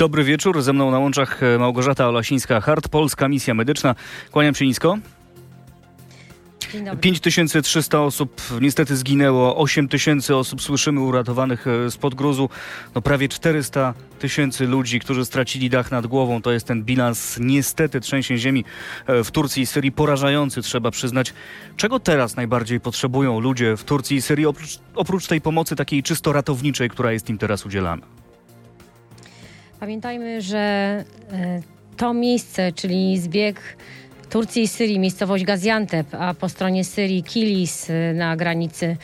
Dobry wieczór, ze mną na łączach e, Małgorzata Olasińska-Hart, Polska Misja Medyczna. Kłaniam się nisko. 5300 osób niestety zginęło, 8 tysięcy osób słyszymy uratowanych e, spod gruzu. No prawie 400 tysięcy ludzi, którzy stracili dach nad głową. To jest ten bilans niestety trzęsień ziemi e, w Turcji i Syrii porażający, trzeba przyznać. Czego teraz najbardziej potrzebują ludzie w Turcji i Syrii oprócz, oprócz tej pomocy takiej czysto ratowniczej, która jest im teraz udzielana? Pamiętajmy, że e, to miejsce, czyli zbieg Turcji i Syrii, miejscowość Gaziantep, a po stronie Syrii Kilis e, na granicy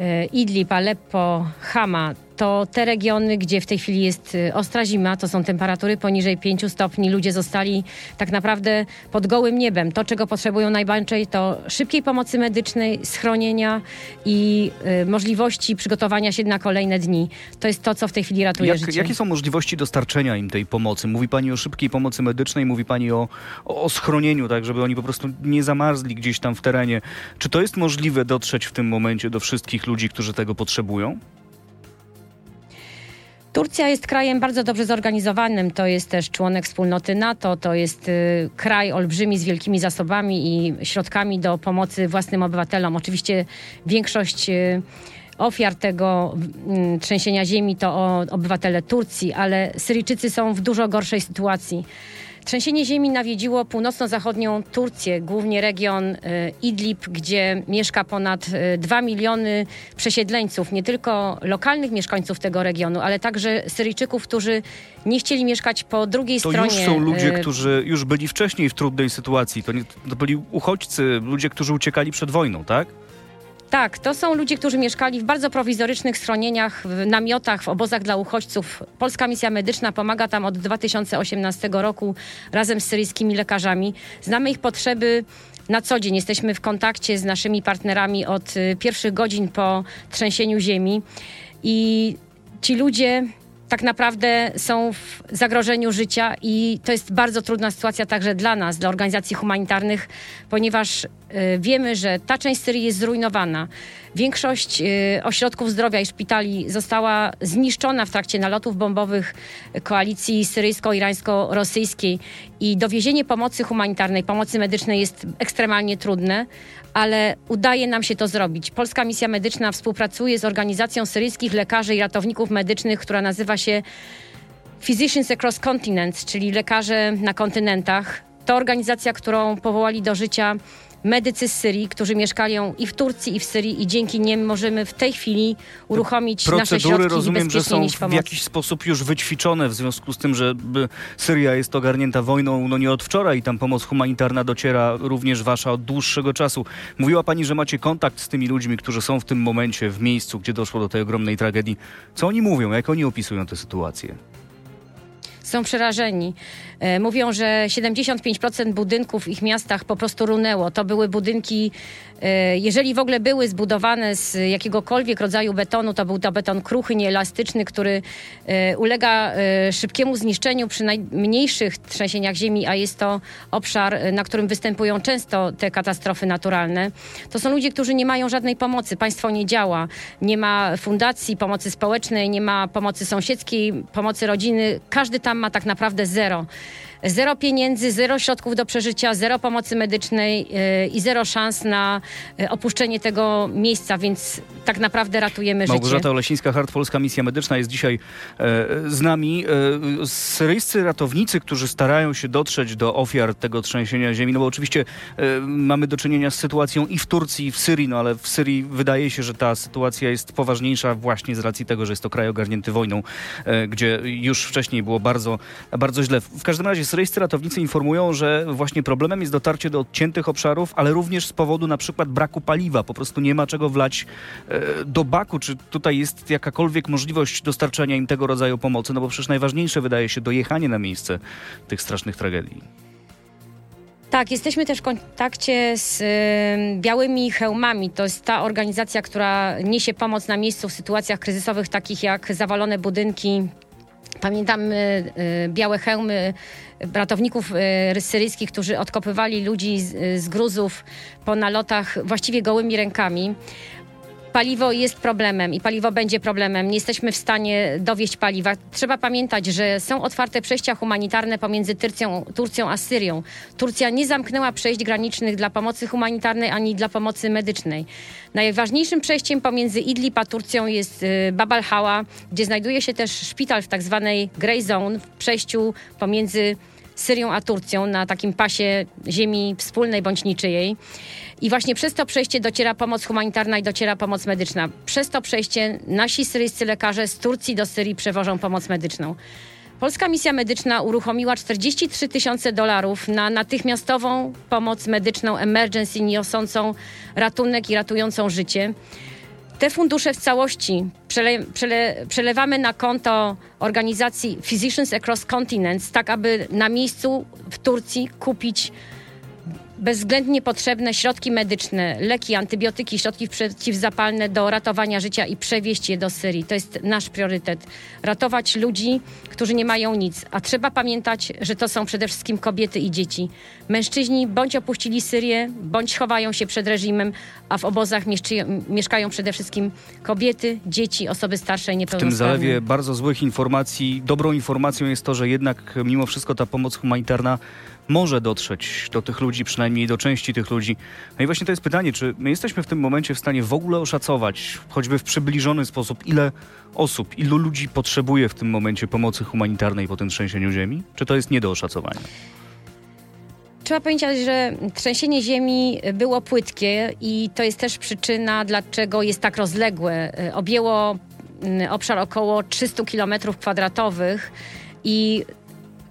e, Idlib, Aleppo, Hama to te regiony, gdzie w tej chwili jest y, ostra zima, to są temperatury poniżej 5 stopni. Ludzie zostali tak naprawdę pod gołym niebem. To, czego potrzebują najbardziej, to szybkiej pomocy medycznej, schronienia i y, możliwości przygotowania się na kolejne dni. To jest to, co w tej chwili ratuje Jak, życie. Jakie są możliwości dostarczenia im tej pomocy? Mówi Pani o szybkiej pomocy medycznej, mówi Pani o, o, o schronieniu, tak, żeby oni po prostu nie zamarzli gdzieś tam w terenie. Czy to jest możliwe dotrzeć w tym momencie do wszystkich ludzi, którzy tego potrzebują? Turcja jest krajem bardzo dobrze zorganizowanym. To jest też członek wspólnoty NATO. To jest y, kraj olbrzymi z wielkimi zasobami i środkami do pomocy własnym obywatelom. Oczywiście większość y, ofiar tego y, trzęsienia ziemi to obywatele Turcji, ale Syryjczycy są w dużo gorszej sytuacji. Trzęsienie ziemi nawiedziło północno-zachodnią Turcję, głównie region e, Idlib, gdzie mieszka ponad 2 e, miliony przesiedleńców, nie tylko lokalnych mieszkańców tego regionu, ale także Syryjczyków, którzy nie chcieli mieszkać po drugiej to stronie. To już są ludzie, e, którzy już byli wcześniej w trudnej sytuacji. To, nie, to byli uchodźcy, ludzie, którzy uciekali przed wojną, tak? Tak, to są ludzie, którzy mieszkali w bardzo prowizorycznych schronieniach, w namiotach, w obozach dla uchodźców. Polska Misja Medyczna pomaga tam od 2018 roku razem z syryjskimi lekarzami. Znamy ich potrzeby na co dzień. Jesteśmy w kontakcie z naszymi partnerami od y, pierwszych godzin po trzęsieniu ziemi i ci ludzie tak naprawdę są w zagrożeniu życia i to jest bardzo trudna sytuacja także dla nas, dla organizacji humanitarnych, ponieważ y, wiemy, że ta część Syrii jest zrujnowana. Większość y, ośrodków zdrowia i szpitali została zniszczona w trakcie nalotów bombowych koalicji syryjsko-irańsko-rosyjskiej i dowiezienie pomocy humanitarnej, pomocy medycznej jest ekstremalnie trudne, ale udaje nam się to zrobić. Polska Misja Medyczna współpracuje z organizacją syryjskich lekarzy i ratowników medycznych, która nazywa się Physicians Across Continents, czyli lekarze na kontynentach. To organizacja, którą powołali do życia medycy z Syrii, którzy mieszkają i w Turcji, i w Syrii i dzięki nim możemy w tej chwili uruchomić Procedury, nasze środki rozumiem, że są w jakiś sposób już wyćwiczone w związku z tym, że Syria jest ogarnięta wojną no nie od wczoraj i tam pomoc humanitarna dociera również wasza od dłuższego czasu. Mówiła pani, że macie kontakt z tymi ludźmi, którzy są w tym momencie w miejscu, gdzie doszło do tej ogromnej tragedii. Co oni mówią? Jak oni opisują tę sytuację? Są przerażeni. E, mówią, że 75% budynków w ich miastach po prostu runęło. To były budynki, e, jeżeli w ogóle były zbudowane z jakiegokolwiek rodzaju betonu, to był to beton kruchy, nieelastyczny, który e, ulega szybkiemu zniszczeniu przy najmniejszych trzęsieniach ziemi, a jest to obszar, na którym występują często te katastrofy naturalne. To są ludzie, którzy nie mają żadnej pomocy. Państwo nie działa. Nie ma fundacji pomocy społecznej, nie ma pomocy sąsiedzkiej, pomocy rodziny. Każdy tam ma tak naprawdę zero. Zero pieniędzy, zero środków do przeżycia, zero pomocy medycznej yy, i zero szans na yy, opuszczenie tego miejsca, więc tak naprawdę ratujemy życie. Małgorzata Olesińska, Hart Polska Misja Medyczna jest dzisiaj e, z nami. E, syryjscy ratownicy, którzy starają się dotrzeć do ofiar tego trzęsienia ziemi, no bo oczywiście e, mamy do czynienia z sytuacją i w Turcji, i w Syrii, no ale w Syrii wydaje się, że ta sytuacja jest poważniejsza właśnie z racji tego, że jest to kraj ogarnięty wojną, e, gdzie już wcześniej było bardzo, bardzo źle. W każdym razie syryjscy ratownicy informują, że właśnie problemem jest dotarcie do odciętych obszarów, ale również z powodu na przykład braku paliwa. Po prostu nie ma czego wlać e, do baku. Czy tutaj jest jakakolwiek możliwość dostarczania im tego rodzaju pomocy? No bo przecież najważniejsze wydaje się dojechanie na miejsce tych strasznych tragedii. Tak, jesteśmy też w kontakcie z y, Białymi Hełmami. To jest ta organizacja, która niesie pomoc na miejscu w sytuacjach kryzysowych, takich jak zawalone budynki, Pamiętamy y, białe hełmy ratowników y, syryjskich, którzy odkopywali ludzi z, z gruzów po nalotach właściwie gołymi rękami. Paliwo jest problemem i paliwo będzie problemem. Nie jesteśmy w stanie dowieść paliwa. Trzeba pamiętać, że są otwarte przejścia humanitarne pomiędzy Turcją, Turcją a Syrią. Turcja nie zamknęła przejść granicznych dla pomocy humanitarnej ani dla pomocy medycznej. Najważniejszym przejściem pomiędzy Idlib a Turcją jest y, Bab al-Hawa, gdzie znajduje się też szpital w tak zwanej grey zone, w przejściu pomiędzy Syrią a Turcją na takim pasie ziemi wspólnej bądź niczyjej. I właśnie przez to przejście dociera pomoc humanitarna i dociera pomoc medyczna. Przez to przejście nasi syryjscy lekarze z Turcji do Syrii przewożą pomoc medyczną. Polska misja medyczna uruchomiła 43 tysiące dolarów na natychmiastową pomoc medyczną emergency niosącą ratunek i ratującą życie. Te fundusze w całości przele, przele, przelewamy na konto organizacji Physicians Across Continents, tak aby na miejscu w Turcji kupić bezwzględnie potrzebne środki medyczne, leki, antybiotyki, środki przeciwzapalne do ratowania życia i przewieźć je do Syrii. To jest nasz priorytet. Ratować ludzi, którzy nie mają nic. A trzeba pamiętać, że to są przede wszystkim kobiety i dzieci. Mężczyźni bądź opuścili Syrię, bądź chowają się przed reżimem, a w obozach mieszkają przede wszystkim kobiety, dzieci, osoby starsze i niepełnosprawne. W tym zalewie bardzo złych informacji, dobrą informacją jest to, że jednak mimo wszystko ta pomoc humanitarna może dotrzeć do tych ludzi, przynajmniej do części tych ludzi. No i właśnie to jest pytanie, czy my jesteśmy w tym momencie w stanie w ogóle oszacować, choćby w przybliżony sposób, ile osób, ilu ludzi potrzebuje w tym momencie pomocy humanitarnej po tym trzęsieniu ziemi? Czy to jest nie do oszacowania? Trzeba pamiętać, że trzęsienie ziemi było płytkie i to jest też przyczyna, dlaczego jest tak rozległe. Objęło mm, obszar około 300 km kwadratowych i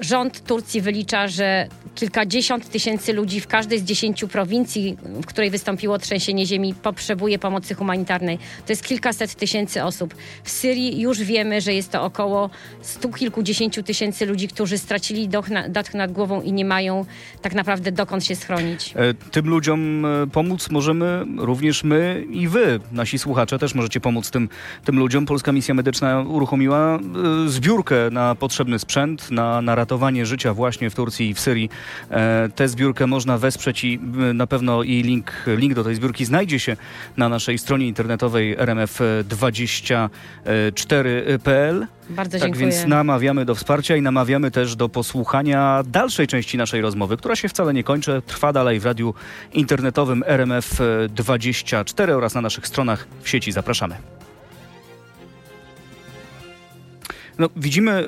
Rząd Turcji wylicza, że kilkadziesiąt tysięcy ludzi w każdej z dziesięciu prowincji, w której wystąpiło trzęsienie ziemi, potrzebuje pomocy humanitarnej. To jest kilkaset tysięcy osób. W Syrii już wiemy, że jest to około stu kilkudziesięciu tysięcy ludzi, którzy stracili dach nad głową i nie mają tak naprawdę dokąd się schronić. E, tym ludziom e, pomóc możemy również my i wy, nasi słuchacze, też możecie pomóc tym, tym ludziom. Polska Misja Medyczna uruchomiła e, zbiórkę na potrzebny sprzęt, na, na ratowanie życia właśnie w Turcji i w Syrii. E, tę zbiórkę można wesprzeć i na pewno i link, link do tej zbiórki znajdzie się na naszej stronie internetowej rmf24.pl. Bardzo tak dziękuję. więc namawiamy do wsparcia i namawiamy też do posłuchania dalszej części naszej rozmowy, która się wcale nie kończy. Trwa dalej w radiu internetowym RMF24 oraz na naszych stronach w sieci. Zapraszamy. No, widzimy y,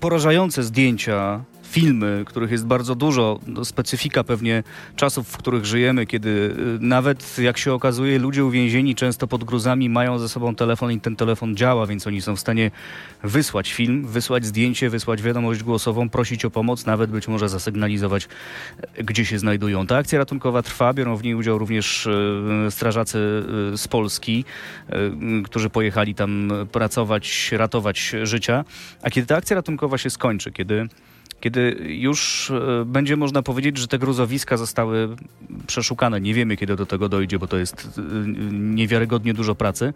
porażające zdjęcia filmy, których jest bardzo dużo, no, specyfika pewnie czasów, w których żyjemy, kiedy y, nawet jak się okazuje, ludzie uwięzieni często pod gruzami mają ze sobą telefon i ten telefon działa, więc oni są w stanie wysłać film, wysłać zdjęcie, wysłać wiadomość głosową, prosić o pomoc, nawet być może zasygnalizować, e, gdzie się znajdują. Ta akcja ratunkowa trwa, biorą w niej udział również e, strażacy e, z Polski, którzy pojechali tam pracować, ratować życia. A kiedy ta akcja ratunkowa się skończy, kiedy kiedy już e, będzie można powiedzieć, że te gruzowiska zostały przeszukane. Nie wiemy, kiedy do tego dojdzie, bo to jest e, niewiarygodnie dużo pracy.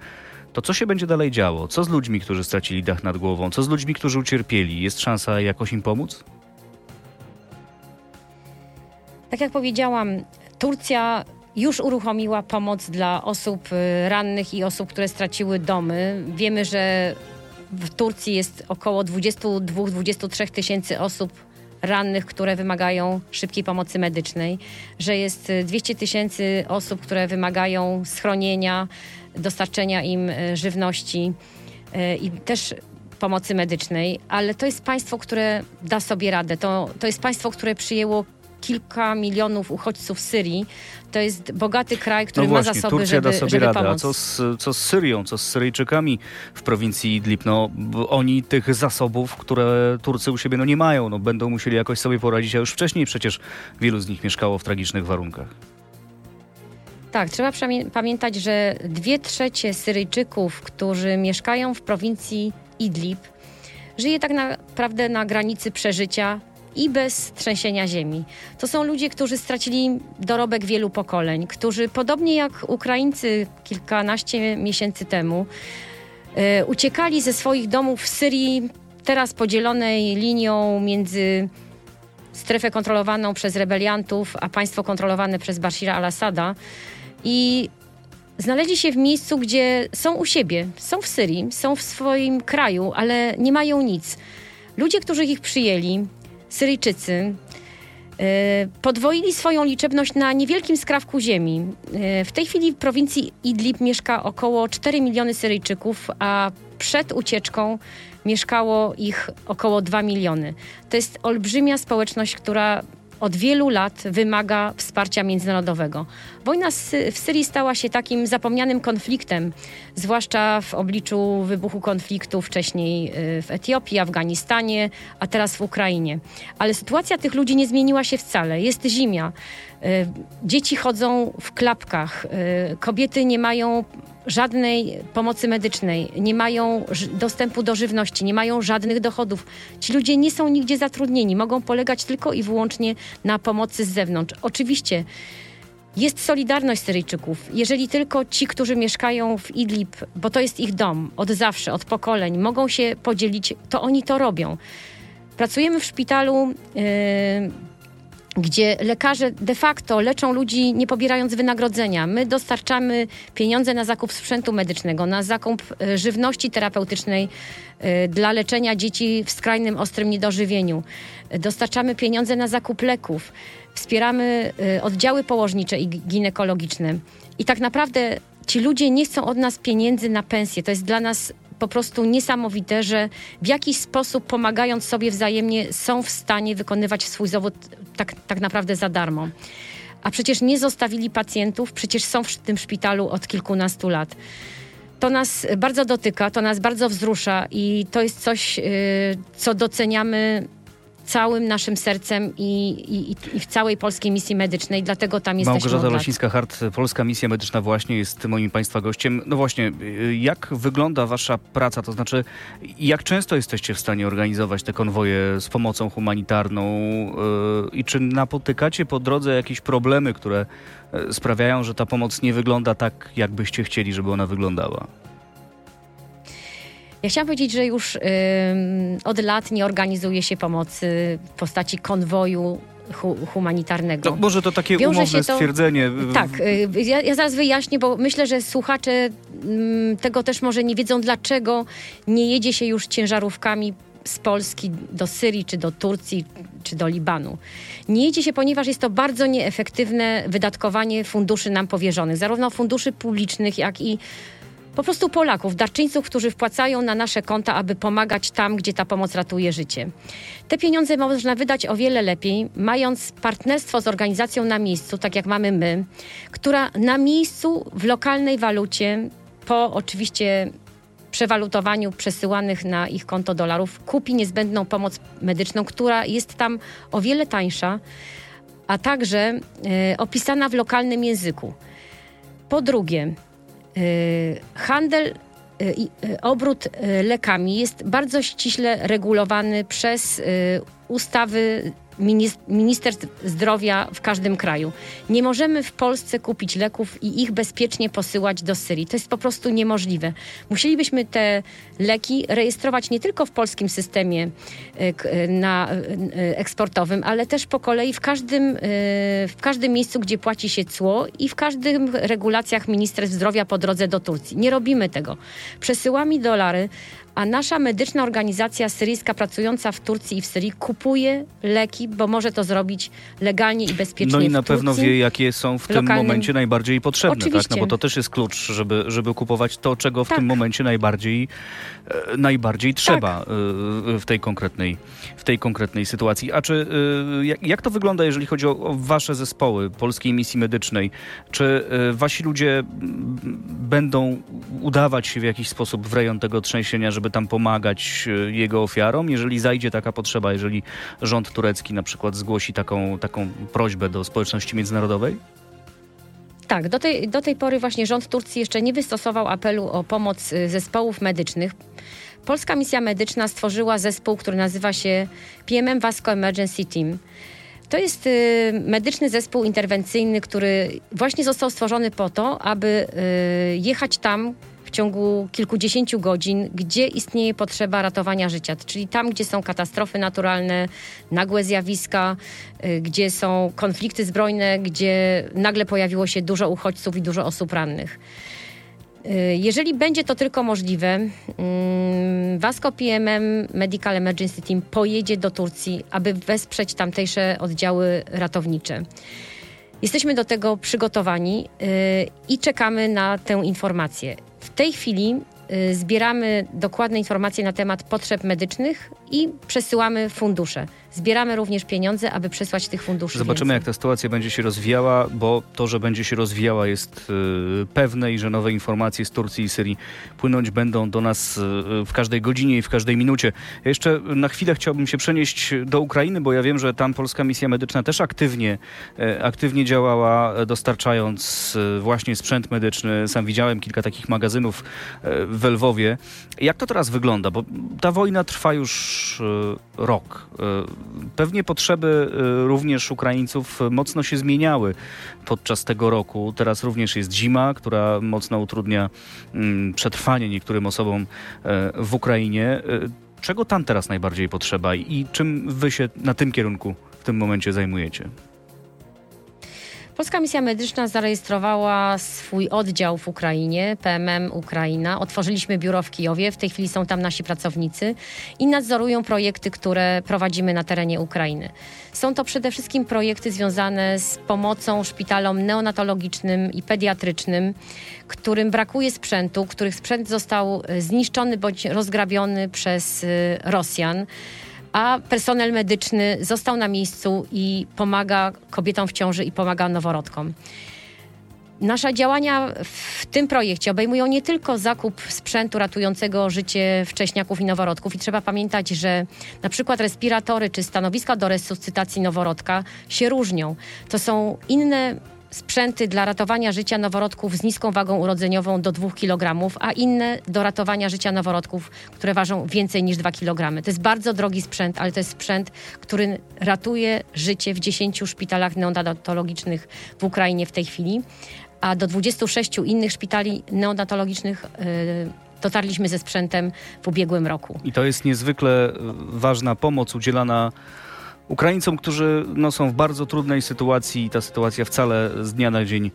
To co się będzie dalej działo? Co z ludźmi, którzy stracili dach nad głową? Co z ludźmi, którzy ucierpieli? Jest szansa jakoś im pomóc? Tak jak powiedziałam, Turcja już uruchomiła pomoc dla osób e, rannych i osób, które straciły domy. Wiemy, że w Turcji jest około 22-23 tysięcy osób rannych, które wymagają szybkiej pomocy medycznej, że jest 200 tysięcy osób, które wymagają schronienia, dostarczenia im e, żywności e, i też pomocy medycznej, ale to jest państwo, które da sobie radę. To, to jest państwo, które przyjęło kilka milionów uchodźców z Syrii. To jest bogaty kraj, który no właśnie, ma zasoby, Turcja żeby, da sobie żeby radę. pomóc. A co z, co z Syrią, co z Syryjczykami w prowincji Idlib? No, oni tych zasobów, które Turcy u siebie no, nie mają, no, będą musieli jakoś sobie poradzić, a już wcześniej przecież wielu z nich mieszkało w tragicznych warunkach. Tak, trzeba pamiętać, że dwie trzecie Syryjczyków, którzy mieszkają w prowincji Idlib, żyje tak naprawdę na granicy przeżycia i bez trzęsienia ziemi. To są ludzie, którzy stracili dorobek wielu pokoleń, którzy podobnie jak Ukraińcy kilkanaście miesięcy temu e, uciekali ze swoich domów w Syrii, teraz podzielonej linią między strefę kontrolowaną przez rebeliantów, a państwo kontrolowane przez Bashira al-Assada i znaleźli się w miejscu, gdzie są u siebie, są w Syrii, są w swoim kraju, ale nie mają nic. Ludzie, którzy ich przyjęli, Syryjczycy, e, podwoili swoją liczebność na niewielkim skrawku ziemi. E, w tej chwili w prowincji Idlib mieszka około 4 miliony Syryjczyków, a przed ucieczką mieszkało ich około 2 miliony. To jest olbrzymia społeczność, która od wielu lat wymaga wsparcia międzynarodowego. Wojna w Syrii stała się takim zapomnianym konfliktem, zwłaszcza w obliczu wybuchu konfliktu wcześniej y, w Etiopii, Afganistanie, a teraz w Ukrainie. Ale sytuacja tych ludzi nie zmieniła się wcale. Jest zimia. Y, dzieci chodzą w klapkach, y, kobiety nie mają żadnej pomocy medycznej, nie mają dostępu do żywności, nie mają żadnych dochodów. Ci ludzie nie są nigdzie zatrudnieni, mogą polegać tylko i wyłącznie na pomocy z zewnątrz. Oczywiście jest solidarność Syryjczyków. Jeżeli tylko ci, którzy mieszkają w Idlib, bo to jest ich dom od zawsze, od pokoleń, mogą się podzielić, to oni to robią. Pracujemy w szpitalu. Yy, gdzie lekarze de facto leczą ludzi nie pobierając wynagrodzenia. My dostarczamy pieniądze na zakup sprzętu medycznego, na zakup e, żywności terapeutycznej e, dla leczenia dzieci w skrajnym ostrym niedożywieniu. Dostarczamy pieniądze na zakup leków. Wspieramy e, oddziały położnicze i ginekologiczne. I tak naprawdę ci ludzie nie chcą od nas pieniędzy na pensję. To jest dla nas po prostu niesamowite, że w jakiś sposób pomagając sobie wzajemnie są w stanie wykonywać swój zawód tak, tak naprawdę za darmo. A przecież nie zostawili pacjentów, przecież są w tym szpitalu od kilkunastu lat. To nas bardzo dotyka, to nas bardzo wzrusza i to jest coś, y, co doceniamy całym naszym sercem i, i, i, w całej polskiej misji medycznej, dlatego tam jesteśmy Małgorzata Losińska-Hart, Polska Misja Medyczna właśnie jest moim Państwa gościem. No właśnie, jak wygląda Wasza praca? To znaczy, jak często jesteście w stanie organizować te konwoje z pomocą humanitarną yy, i czy napotykacie po drodze jakieś problemy, które yy, sprawiają, że ta pomoc nie wygląda tak, jakbyście chcieli, żeby ona wyglądała? Ja chciałam powiedzieć, że już od lat nie organizuje się pomocy w postaci konwoju hu humanitarnego. No, może to takie Wiąże umowne to, stwierdzenie. Tak, y, ja, ja, zaraz wyjaśnię, bo myślę, że słuchacze y, tego też może nie wiedzą, dlaczego nie jedzie się już ciężarówkami z Polski do Syrii, czy do Turcji, czy do Libanu. Nie jedzie się, ponieważ jest to bardzo nieefektywne wydatkowanie funduszy nam powierzonych, zarówno funduszy publicznych, jak i po prostu Polaków, darczyńców, którzy wpłacają na nasze konta, aby pomagać tam, gdzie ta pomoc ratuje życie. Te pieniądze można wydać o wiele lepiej, mając partnerstwo z organizacją na miejscu, tak jak mamy my, która na miejscu w lokalnej walucie, po oczywiście przewalutowaniu przesyłanych na ich konto dolarów, kupi niezbędną pomoc medyczną, która jest tam o wiele tańsza, a także y, opisana w lokalnym języku. Po drugie, handel y, i y, obrót lekami jest bardzo ściśle regulowany przez ustawy minister zdrowia w każdym kraju. Nie możemy w Polsce kupić leków i ich bezpiecznie posyłać do Syrii. To jest po prostu niemożliwe. Musielibyśmy te leki rejestrować nie tylko w polskim systemie e, e, na, e, eksportowym, ale też po kolei w każdym, w każdym miejscu, gdzie płaci się cło i w każdym regulacjach Ministerstw Zdrowia po drodze do Turcji. Nie robimy tego. Przesyłamy dolary, a nasza medyczna organizacja syryjska pracująca w Turcji i w Syrii kupuje leki, bo może to zrobić legalnie i bezpiecznie. No i na pewno wie, jakie są w lokalnym... tym momencie najbardziej potrzebne, Oczywiście. tak? No bo to też jest klucz, żeby, żeby kupować to, czego w tak. tym momencie najbardziej, e, najbardziej trzeba tak. e, w, tej konkretnej, w tej konkretnej sytuacji. A czy e, jak, jak to wygląda, jeżeli chodzi o, o wasze zespoły Polskiej Misji Medycznej? Czy wasi ludzie będą udawać się w jakiś sposób w rejon tego trzęsienia, żeby tam pomagać e, jego ofiarom, jeżeli zajdzie taka potrzeba, jeżeli rząd turecki na przykład zgłosi taką, taką prośbę do społeczności międzynarodowej? Tak, do tej, do tej pory właśnie rząd Turcji jeszcze nie wystosował apelu o pomoc e, zespołów medycznych. Polska misja medyczna stworzyła zespół, który nazywa się PMM Vasco Emergency Team. To jest y, medyczny zespół interwencyjny, który właśnie został stworzony po to, aby y, jechać tam, ciągu kilkudziesięciu godzin, gdzie istnieje potrzeba ratowania życia, czyli tam, gdzie są katastrofy naturalne, nagłe zjawiska, y, gdzie są konflikty zbrojne, gdzie nagle pojawiło się dużo uchodźców i dużo osób rannych. Y, Jeżeli będzie to tylko możliwe, mm, Vasco PMM Medical Emergency Team pojedzie do Turcji, aby wesprzeć tamtejsze oddziały ratownicze. Jesteśmy do tego przygotowani y, i czekamy na tę informację. W tej chwili y, zbieramy dokładne informacje na temat potrzeb medycznych i przesyłamy fundusze. Zbieramy również pieniądze, aby przesłać tych funduszy. Zobaczymy, więcej. jak ta sytuacja będzie się rozwijała, bo to, że będzie się rozwijała, jest y, pewne i że nowe informacje z Turcji i Syrii płynąć będą do nas y, w każdej godzinie i w każdej minucie. Ja jeszcze na chwilę chciałbym się przenieść do Ukrainy, bo ja wiem, że tam polska misja medyczna też aktywnie, e, aktywnie działała, e, dostarczając e, właśnie sprzęt medyczny. Sam widziałem kilka takich magazynów w Lwowie. Jak to teraz wygląda? Bo ta wojna trwa już rok. Pewnie potrzeby e, również Ukraińców mocno się zmieniały podczas tego roku. Teraz również jest zima, która mocno utrudnia mm, przetrwanie niektórym osobom e, w Ukrainie. E, Czego tam teraz najbardziej potrzeba i czym wy się na tym kierunku w tym momencie zajmujecie? Polska Misja Medyczna zarejestrowała swój oddział w Ukrainie, PMM Ukraina. Otworzyliśmy biuro w Kijowie, w tej chwili są tam nasi pracownicy i nadzorują projekty, które prowadzimy na terenie Ukrainy. Są to przede wszystkim projekty związane z pomocą szpitalom neonatologicznym i pediatrycznym, którym brakuje sprzętu, których sprzęt został e, zniszczony bądź rozgrabiony przez e, Rosjan a personel medyczny został na miejscu i pomaga kobietom w ciąży i pomaga noworodkom. Nasze działania w tym projekcie obejmują nie tylko zakup sprzętu ratującego życie wcześniaków i noworodków. I trzeba pamiętać, że na przykład respiratory czy stanowiska do resuscytacji noworodka się różnią. To są inne sprzęty dla ratowania życia noworodków z niską wagą urodzeniową do 2 kg, a inne do ratowania życia noworodków, które ważą więcej niż 2 kg. To jest bardzo drogi sprzęt, ale to jest sprzęt, który ratuje życie w 10 szpitalach neonatologicznych w Ukrainie w tej chwili, a do 26 innych szpitali neonatologicznych yy, dotarliśmy ze sprzętem w ubiegłym roku. I to jest niezwykle e, ważna pomoc udzielana Ukraińcom, którzy no, są w bardzo trudnej sytuacji ta sytuacja wcale z dnia na dzień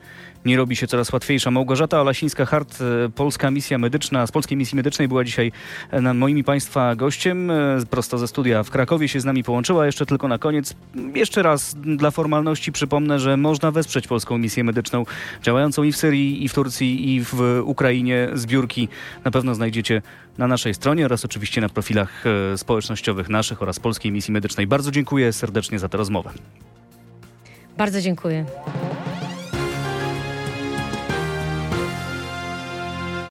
nie robi się coraz łatwiejsza. Małgorzata Olasińska-Hart, e, Polska Misja Medyczna, z Polskiej Misji Medycznej była dzisiaj e, moim Państwa gościem. E, Prosto ze studia w Krakowie się z nami połączyła. Jeszcze tylko na koniec, jeszcze raz dla formalności przypomnę, że można wesprzeć Polską Misję Medyczną działającą i w Syrii, i w Turcji, i w Ukrainie. Zbiórki na pewno znajdziecie na naszej stronie oraz oczywiście na profilach e, społecznościowych naszych oraz Polskiej Misji Medycznej. Bardzo dziękuję serdecznie za tę rozmowę. Bardzo dziękuję.